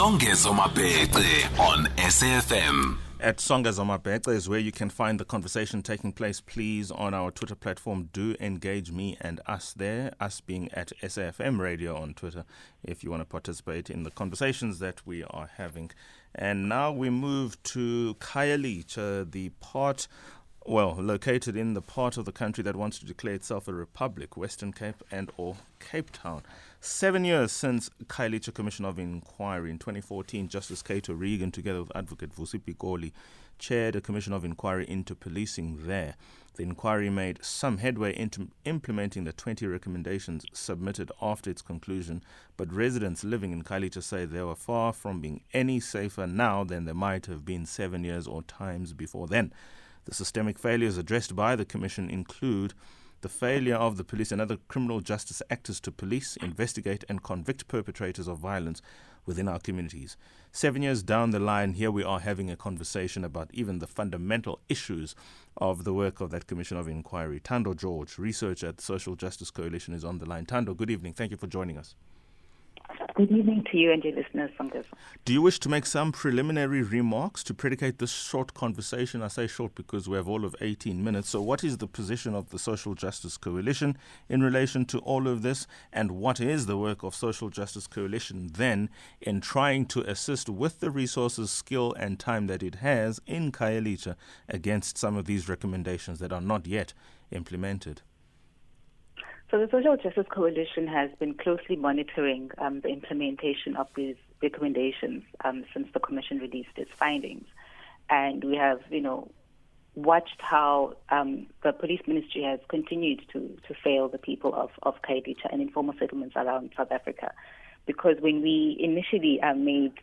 On SAFM. At Songezo Mabece is where you can find the conversation taking place. Please, on our Twitter platform, do engage me and us there, us being at SAFM Radio on Twitter, if you want to participate in the conversations that we are having. And now we move to Khayelitsha, the part well, located in the part of the country that wants to declare itself a republic, Western Cape and or Cape Town. Seven years since Khayelitsha Commission of Inquiry in 2014, Justice Kate O'Regan, together with Advocate Vusi Pikoli, chaired a commission of inquiry into policing there. The inquiry made some headway into implementing the 20 recommendations submitted after its conclusion, but residents living in Khayelitsha say they were far from being any safer now than they might have been seven years or times before then. The systemic failures addressed by the Commission include the failure of the police and other criminal justice actors to police, investigate, and convict perpetrators of violence within our communities. Seven years down the line, here we are having a conversation about even the fundamental issues of the work of that Commission of Inquiry. Thando George, researcher at the Social Justice Coalition, is on the line. Thando, good evening. Thank you for joining us. Good evening to you and your listeners, Sankas. Do you wish to make some preliminary remarks to predicate this short conversation? I say short because we have all of 18 minutes. So, what is the position of the Social Justice Coalition in relation to all of this? And what is the work of Social Justice Coalition then in trying to assist with the resources, skill, and time that it has in Khayelitsha against some of these recommendations that are not yet implemented? So the Social Justice Coalition has been closely monitoring um, the implementation of these recommendations um, since the Commission released its findings, and we have, you know, watched how um, the police ministry has continued to, to fail the people of, of Khayelitsha and informal settlements around South Africa. Because when we initially uh, made,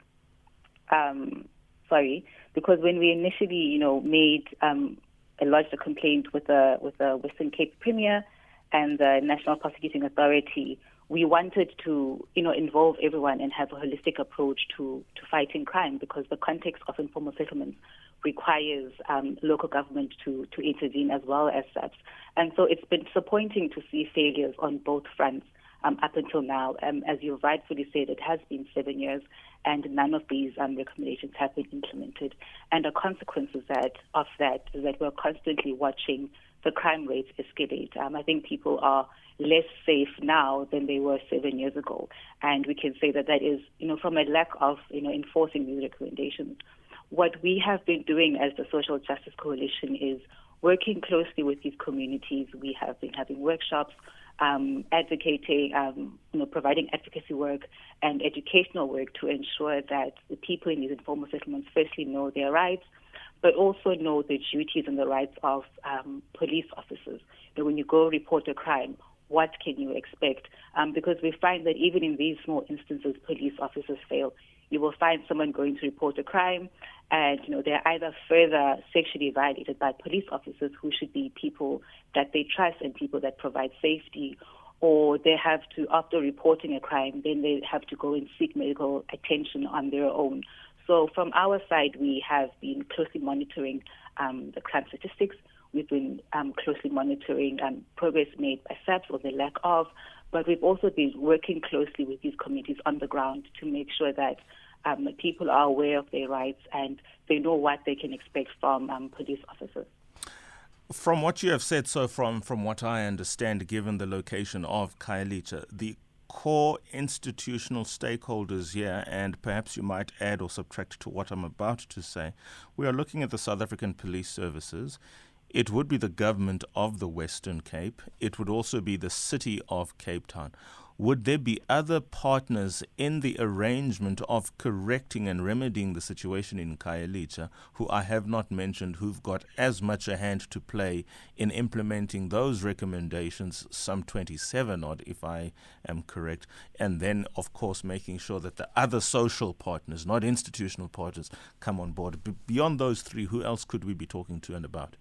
um, sorry, because when we initially, you know, made um, lodged a complaint with the with the Western Cape Premier and the National Prosecuting Authority, we wanted to, you know, involve everyone and have a holistic approach to, to fighting crime because the context of informal settlements requires um, local government to, to intervene as well as SAPS. And so it's been disappointing to see failures on both fronts um, up until now. Um, as you rightfully said, it has been seven years and none of these um, recommendations have been implemented. And the consequences that, of that is that we're constantly watching the crime rates escalate. Um, I think people are less safe now than they were seven years ago, and we can say that that is, you know, from a lack of, you know, enforcing these recommendations. What we have been doing as the Social Justice Coalition is working closely with these communities. We have been having workshops, um, advocating, um, you know, providing advocacy work and educational work to ensure that the people in these informal settlements firstly know their rights but also know the duties and the rights of um, police officers. Know, when you go report a crime, what can you expect? Um, because we find that even in these small instances, police officers fail. You will find someone going to report a crime, and you know they're either further sexually violated by police officers who should be people that they trust and people that provide safety, or they have to, after reporting a crime, then they have to go and seek medical attention on their own. So from our side, we have been closely monitoring um, the crime statistics. We've been um, closely monitoring um, progress made by SAPS or the lack of, but we've also been working closely with these communities on the ground to make sure that um, people are aware of their rights and they know what they can expect from um, police officers. From what you have said so from from what I understand, given the location of Khayelitsha, the core institutional stakeholders here, and perhaps you might add or subtract to what I'm about to say. We are looking at the South African Police Services. It would be the government of the Western Cape. It would also be the city of Cape Town would there be other partners in the arrangement of correcting and remedying the situation in Khayelitsha who I have not mentioned, who've got as much a hand to play in implementing those recommendations, some 27 odd, if I am correct, and then, of course, making sure that the other social partners, not institutional partners, come on board. Beyond those three, who else could we be talking to and about?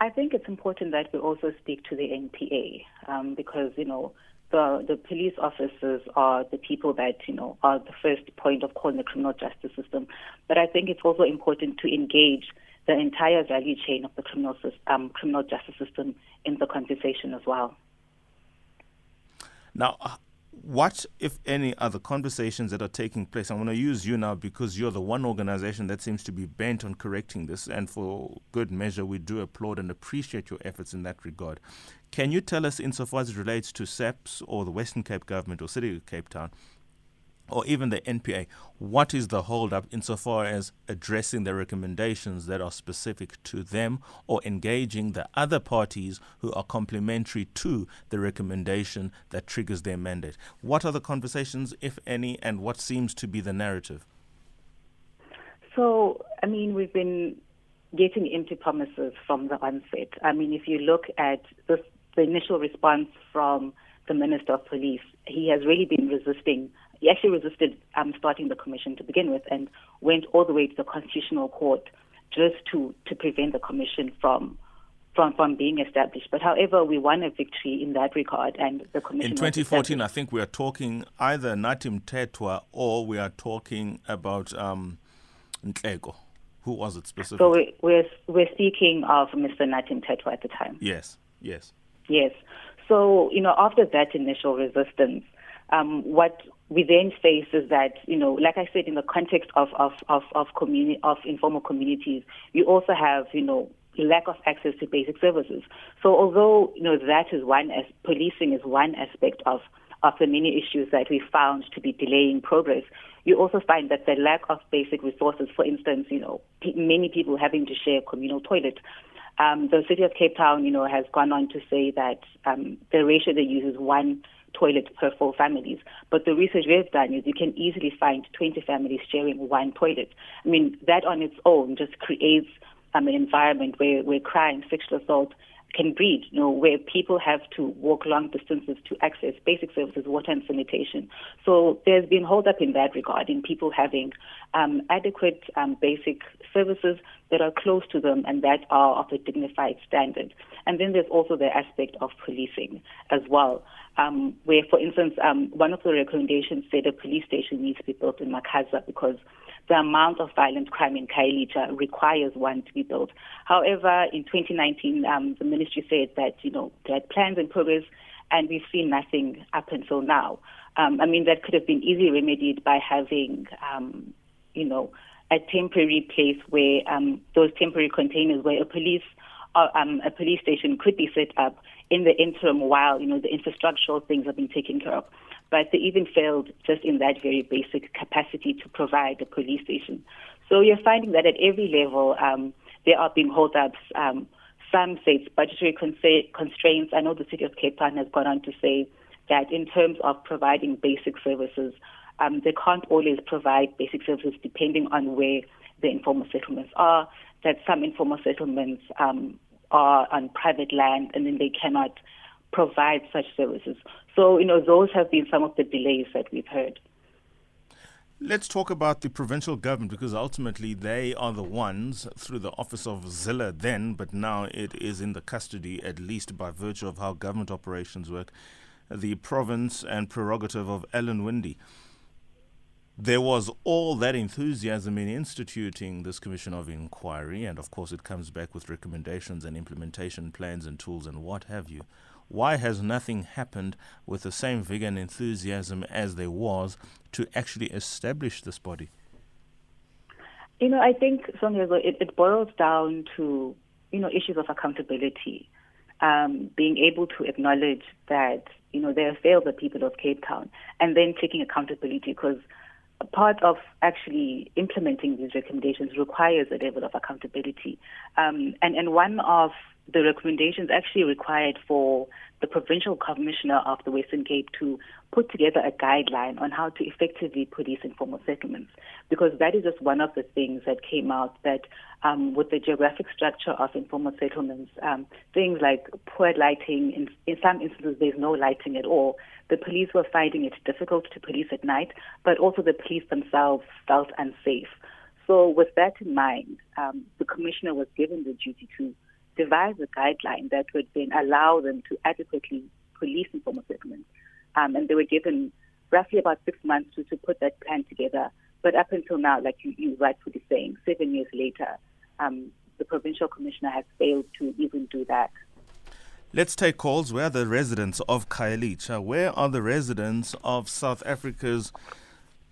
I think it's important that we also speak to the NPA um, because, you know, the, the police officers are the people that, you know, are the first point of call in the criminal justice system. But I think it's also important to engage the entire value chain of the criminal, um, criminal justice system in the conversation as well. Now, What, if any, the conversations that are taking place? I want to use you now because you're the one organization that seems to be bent on correcting this, and for good measure, we do applaud and appreciate your efforts in that regard. Can you tell us, insofar as it relates to SAPS or the Western Cape government or City of Cape Town, or even the NPA, what is the holdup insofar as addressing the recommendations that are specific to them or engaging the other parties who are complementary to the recommendation that triggers their mandate? What are the conversations, if any, and what seems to be the narrative? So, I mean, we've been getting empty promises from the onset. I mean, if you look at this, the initial response from the Minister of Police, he has really been resisting he actually resisted um, starting the commission to begin with and went all the way to the Constitutional Court just to, to prevent the commission from from from being established. But however, we won a victory in that regard, and the commission. In 2014, I think we are talking either Nathi Mthethwa or we are talking about um. Who was it specifically? So we, we're we're speaking of Mr. Nathi Mthethwa at the time. Yes. Yes. Yes. So you know, after that initial resistance, um, what we then face is that, you know, like I said, in the context of, of, of, of, communi- of informal communities, you also have, you know, lack of access to basic services. So although, you know, that is one, as policing is one aspect of, of the many issues that we found to be delaying progress, you also find that the lack of basic resources, for instance, you know, many people having to share communal toilet. Um, the city of Cape Town, you know, has gone on to say that um, the ratio they use is one toilet per four families. But the research we've done is you can easily find 20 families sharing one toilet. I mean, that on its own just creates um, an environment where, where crime, sexual assault, can breed, you know, where people have to walk long distances to access basic services, water and sanitation. So there's been hold up in that regard in people having um, adequate um, basic services that are close to them and that are of a dignified standard. And then there's also the aspect of policing as well, um, where, for instance, um, one of the recommendations said a police station needs to be built in Makhaza because the amount of violent crime in Khayelitsha requires one to be built. However, in 2019, um, the ministry said that, you know, they had plans in progress and we've seen nothing up until now. Um, I mean, that could have been easily remedied by having, um, you know, a temporary place where um, those temporary containers where a police uh, um, a police station could be set up in the interim while you know the infrastructural things are being taken care of but they even failed just in that very basic capacity to provide a police station. So you're finding that at every level, um, there are being holdups. Um, some say it's budgetary constraints. I know the city of Cape Town has gone on to say that in terms of providing basic services, um, they can't always provide basic services depending on where the informal settlements are. That some informal settlements um, are on private land and then they cannot provide such services. So, you know, those have been some of the delays that we've heard. Let's talk about the provincial government because ultimately they are the ones through the office of Zille then, but now it is in the custody, at least by virtue of how government operations work, the province and prerogative of Alan Winde. There was all that enthusiasm in instituting this commission of inquiry, and of course, it comes back with recommendations and implementation plans and tools and what have you. Why has nothing happened with the same vigor and enthusiasm as there was to actually establish this body? You know, I think, Sonia, it, it boils down to, you know, issues of accountability. Um, being able to acknowledge that, you know, they have failed the people of Cape Town and then taking accountability because part of actually implementing these recommendations requires a level of accountability. Um, and, and one of the recommendations actually required for the provincial commissioner of the Western Cape to put together a guideline on how to effectively police informal settlements, because that is just one of the things that came out that um, with the geographic structure of informal settlements, um, things like poor lighting, in, in some instances there's no lighting at all. The police were finding it difficult to police at night, but also the police themselves felt unsafe. So with that in mind, um, the commissioner was given the duty to devise a guideline that would then allow them to adequately police informal settlements. Um, and they were given roughly about six months to, to put that plan together. But up until now, like you, you rightfully saying, seven years later, um, the provincial commissioner has failed to even do that. Let's take calls. Where are the residents of Khayelitsha? Where are the residents of South Africa's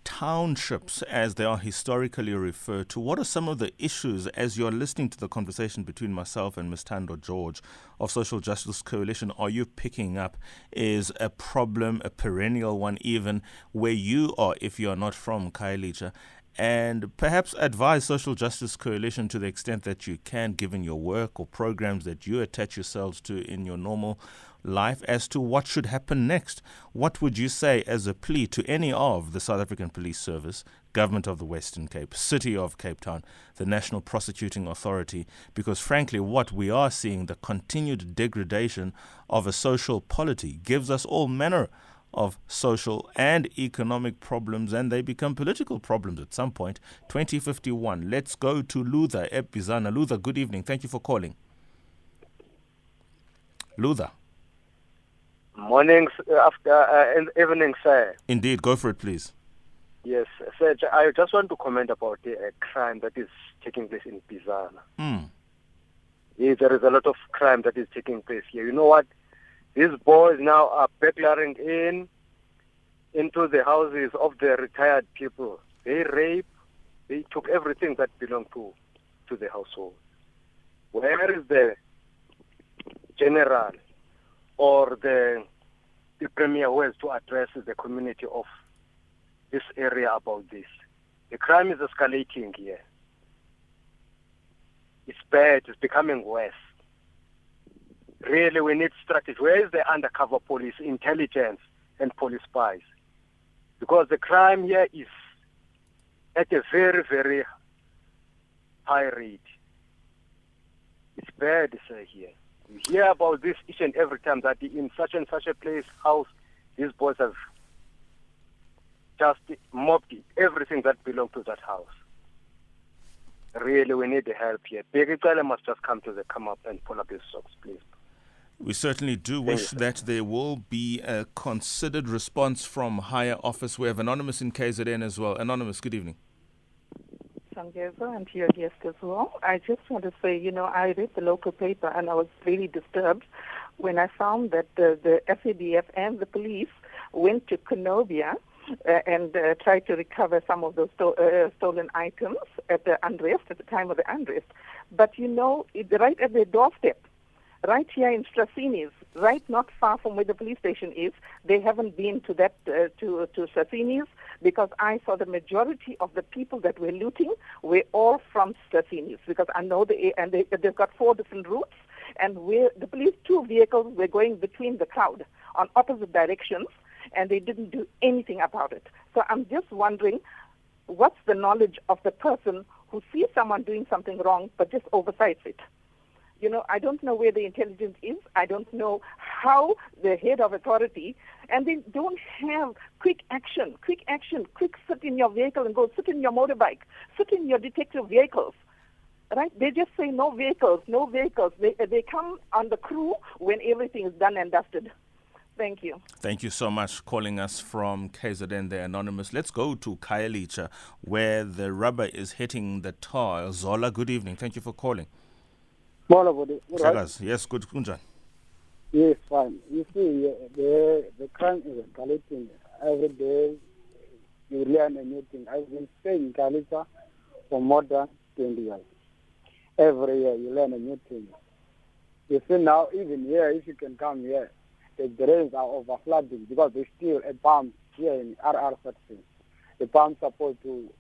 townships, as they are historically referred to? What are some of the issues as you're listening to the conversation between myself and Ms. Thando George of Social Justice Coalition? Are you picking up is a problem, a perennial one, even where you are if you're not from Khayelitsha? and perhaps advise Social Justice Coalition to the extent that you can, given your work or programs that you attach yourselves to in your normal life, as to what should happen next. What would you say as a plea to any of the South African Police Service, Government of the Western Cape, City of Cape Town, the National Prosecuting Authority? Because frankly, what we are seeing, the continued degradation of a social polity, gives us all manner of social and economic problems, and they become political problems at some point. 2051. Let's go to Luther Epizana. Luther, good evening. Thank you for calling. Luther. Morning, after uh, evening, sir. Indeed, go for it, please. Yes, sir. I just want to comment about the uh, crime that is taking place in Bizana. Mm. Yes, there is a lot of crime that is taking place here. You know what? These boys now are burglaring in into the houses of the retired people. They rape, they took everything that belonged to to the household. Where is the general or the the premier who has to address the community of this area about this? The crime is escalating here. It's bad, it's becoming worse really we need strategy. Where is the undercover police, intelligence, and police spies? Because the crime here is at a very, very high rate. It's bad, sir, here. You hear about this each and every time that in such and such a place, house, these boys have just mobbed everything that belonged to that house. Really, we need the help here. Big must just come to the come up and pull up his socks, please. We certainly do wish that there will be a considered response from higher office. We have Anonymous in KZN as well. Anonymous, good evening. Songezo and to your guest as well. I just want to say, you know, I read the local paper and I was really disturbed when I found that the, the SADF and the police went to Cornubia uh, and uh, tried to recover some of those sto- uh, stolen items at the unrest, at the time of the unrest. But, you know, it, right at their doorstep, right here in Strasinis, right not far from where the police station is. They haven't been to that uh, to to Strasinis because I saw the majority of the people that were looting were all from Strasinis because I know the and they, they've got four different routes and where the police two vehicles were going between the crowd on opposite directions and they didn't do anything about it. So I'm just wondering what's the knowledge of the person who sees someone doing something wrong but just oversights it. You know, I don't know where the intelligence is. I don't know how the head of authority, and they don't have quick action, quick action, quick sit in your vehicle and go sit in your motorbike, sit in your detective vehicles. Right? They just say no vehicles, no vehicles. They, they come on the crew when everything is done and dusted. Thank you. Thank you so much calling us from KZN, the Anonymous. Let's go to Khayelitsha, where the rubber is hitting the tar. Zola, good evening. Thank you for calling. Right? Yes, good. Kunjan. Yes, fine. You see, the the crime is escalating every day. You learn a new thing. I've been staying in Khayelitsha for more than 20 years. Every year you learn a new thing. You see now, even here, if you can come here, the drains are over flooding because there's still a pump here in RR section. The pump supposed to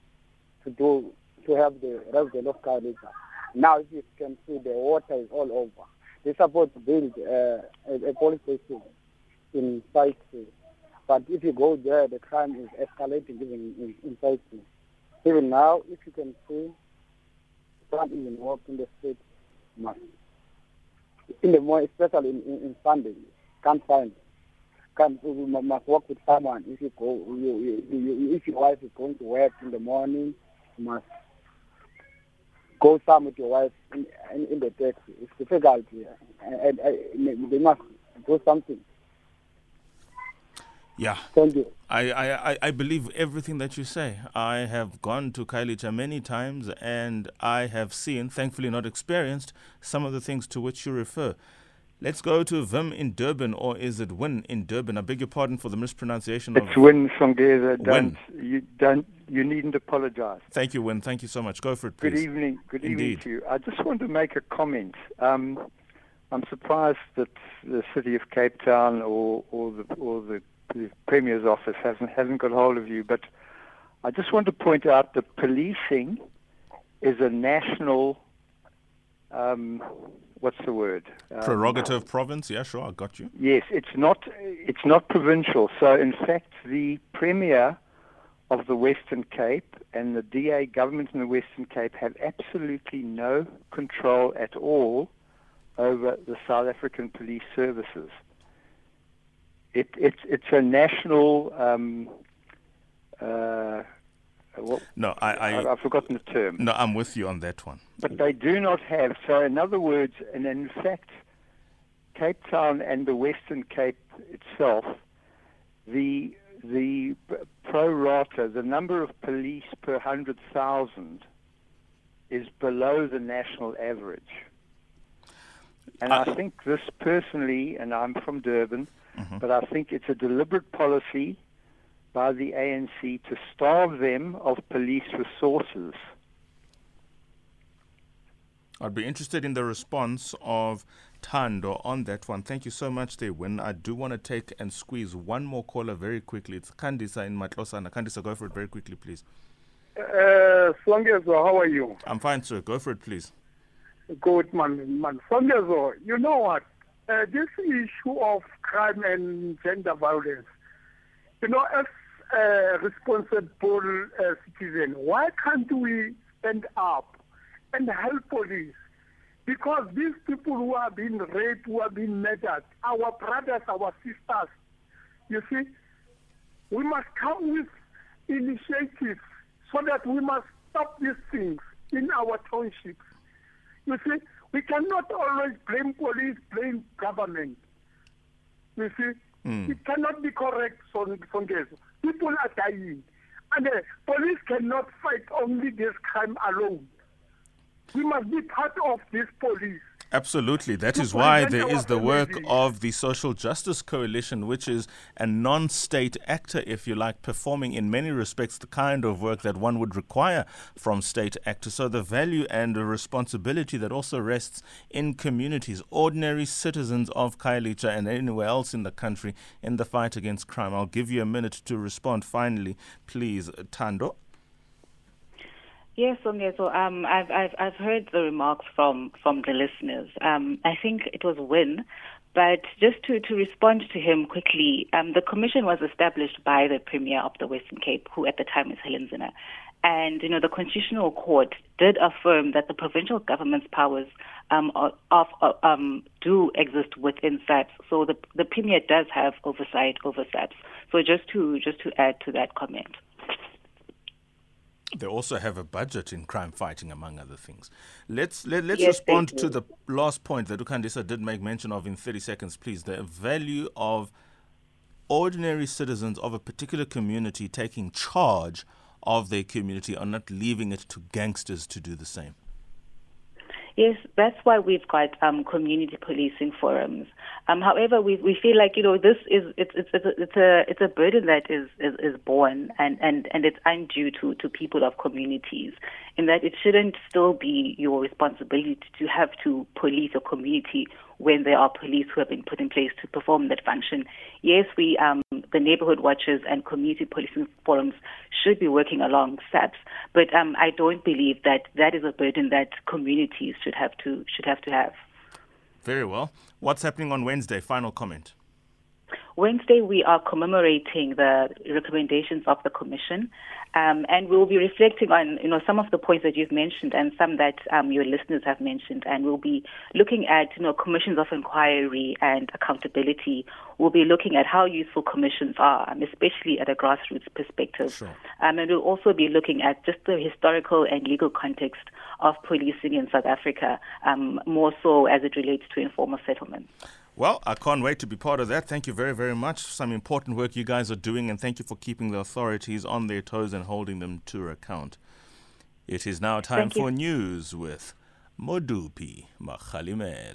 to do to help the resident of Khayelitsha. Now, if you can see, the water is all over. They're supposed to build uh, a, a police station in Site But if you go there, the crime is escalating even in, in Site Even now, if you can see, can't even walk in the street much. In the morning, especially in, in, in Sunday, can't find. Can must work with someone. If you go, you, you, you, if your wife is going to work in the morning, you must go some with your wife in, in, in the taxi. It's difficult here. And, and, they must do something. Yeah. Thank you. I, I, I believe everything that you say. I have gone to Khayelitsha many times and I have seen, thankfully not experienced, some of the things to which you refer. Let's go to Vim in Durban, or is it Win in Durban? I beg your pardon for the mispronunciation It's Win Songezo. Don't Win. you don't you needn't apologise. Thank you, Win. Thank you so much. Go for it, please. Good evening. Good Indeed. evening to you. I just want to make a comment. Um, I'm surprised that the city of Cape Town or or the or the, the premier's office hasn't hasn't got hold of you. But I just want to point out that policing is a national. Um, what's the word? Um, Prerogative province. Yeah, sure. I got you. Yes, it's not it's not provincial. So in fact, the premier of the Western Cape and the DA government in the Western Cape have absolutely no control at all over the South African police services. It, it's it's a national. Um, uh, what, No, I, I, I I've forgotten the term. no, I'm with you on that one. But they do not have. So, in other words, and in fact, Cape Town and the Western Cape itself, the the pro rata, the number of police per hundred thousand, is below the national average. And I Uh, think this personally, and I'm from Durban, Mm-hmm. but I think it's a deliberate policy by the ANC to starve them of police resources. I'd be interested in the response of Thando on that one. Thank you so much, there. When I do want to take and squeeze one more caller very quickly, it's Kandisa in Matlosana. Kandisa, go for it very quickly, please. Uh, Songezo, how are you? I'm fine, sir. Go for it, please. Good, man. man. Songezo, you know what? Uh, this issue of crime and gender violence, you know, as a responsible uh, citizen, why can't we stand up and help police? Because these people who are being raped, who are being murdered, our brothers, our sisters, you see, we must come with initiatives so that we must stop these things in our townships. You see, we cannot always blame police, blame government. You see, it cannot be correct, Son- Songezo. People are dying. And uh, police cannot fight only this crime alone. We must be part of this police. Absolutely. That is why there is the work of the Social Justice Coalition, which is a non state actor, if you like, performing in many respects the kind of work that one would require from state actors. So the value and the responsibility that also rests in communities, ordinary citizens of Khayelitsha and anywhere else in the country in the fight against crime. I'll give you a minute to respond finally, please, Thando. Yes, Sonia. So um, I've, I've I've heard the remarks from from the listeners. Um, I think it was Win, but just to, to respond to him quickly, um, the commission was established by the Premier of the Western Cape, who at the time was Helen Zille. And you know the Constitutional Court did affirm that the provincial government's powers um, of um, do exist within SAPS. So the the Premier does have oversight over SAPS. So just to just to add to that comment. They also have a budget in crime fighting, among other things. Let's let, let's Yes, respond to the last point that Ukandisa did make mention of in 30 seconds, please. The value of ordinary citizens of a particular community taking charge of their community and not leaving it to gangsters to do the same. Yes, that's why we've got um, community policing forums. Um, however, we we feel like you know this is it's it's it's a it's a, it's a burden that is, is is born and, and, and it's undue to, to people of communities. In that it shouldn't still be your responsibility to have to police a community when there are police who have been put in place to perform that function. Yes, we um, the neighborhood watches and community policing forums should be working along SAPS, but um, I don't believe that that is a burden that communities should have to should have to have. Very well. What's happening on Wednesday? Final comment. Wednesday, we are commemorating the recommendations of the Commission, um, and we'll be reflecting on you know some of the points that you've mentioned and some that um, your listeners have mentioned, and we'll be looking at you know commissions of inquiry and accountability. We'll be looking at how useful commissions are, um, especially at a grassroots perspective, Sure. um, and we'll also be looking at just the historical and legal context of policing in South Africa, um, more so as it relates to informal settlements. Well, I can't wait to be part of that. Thank you very, very much. For some important work you guys are doing, and thank you for keeping the authorities on their toes and holding them to account. It is now time for news with Modupi Makhalimel.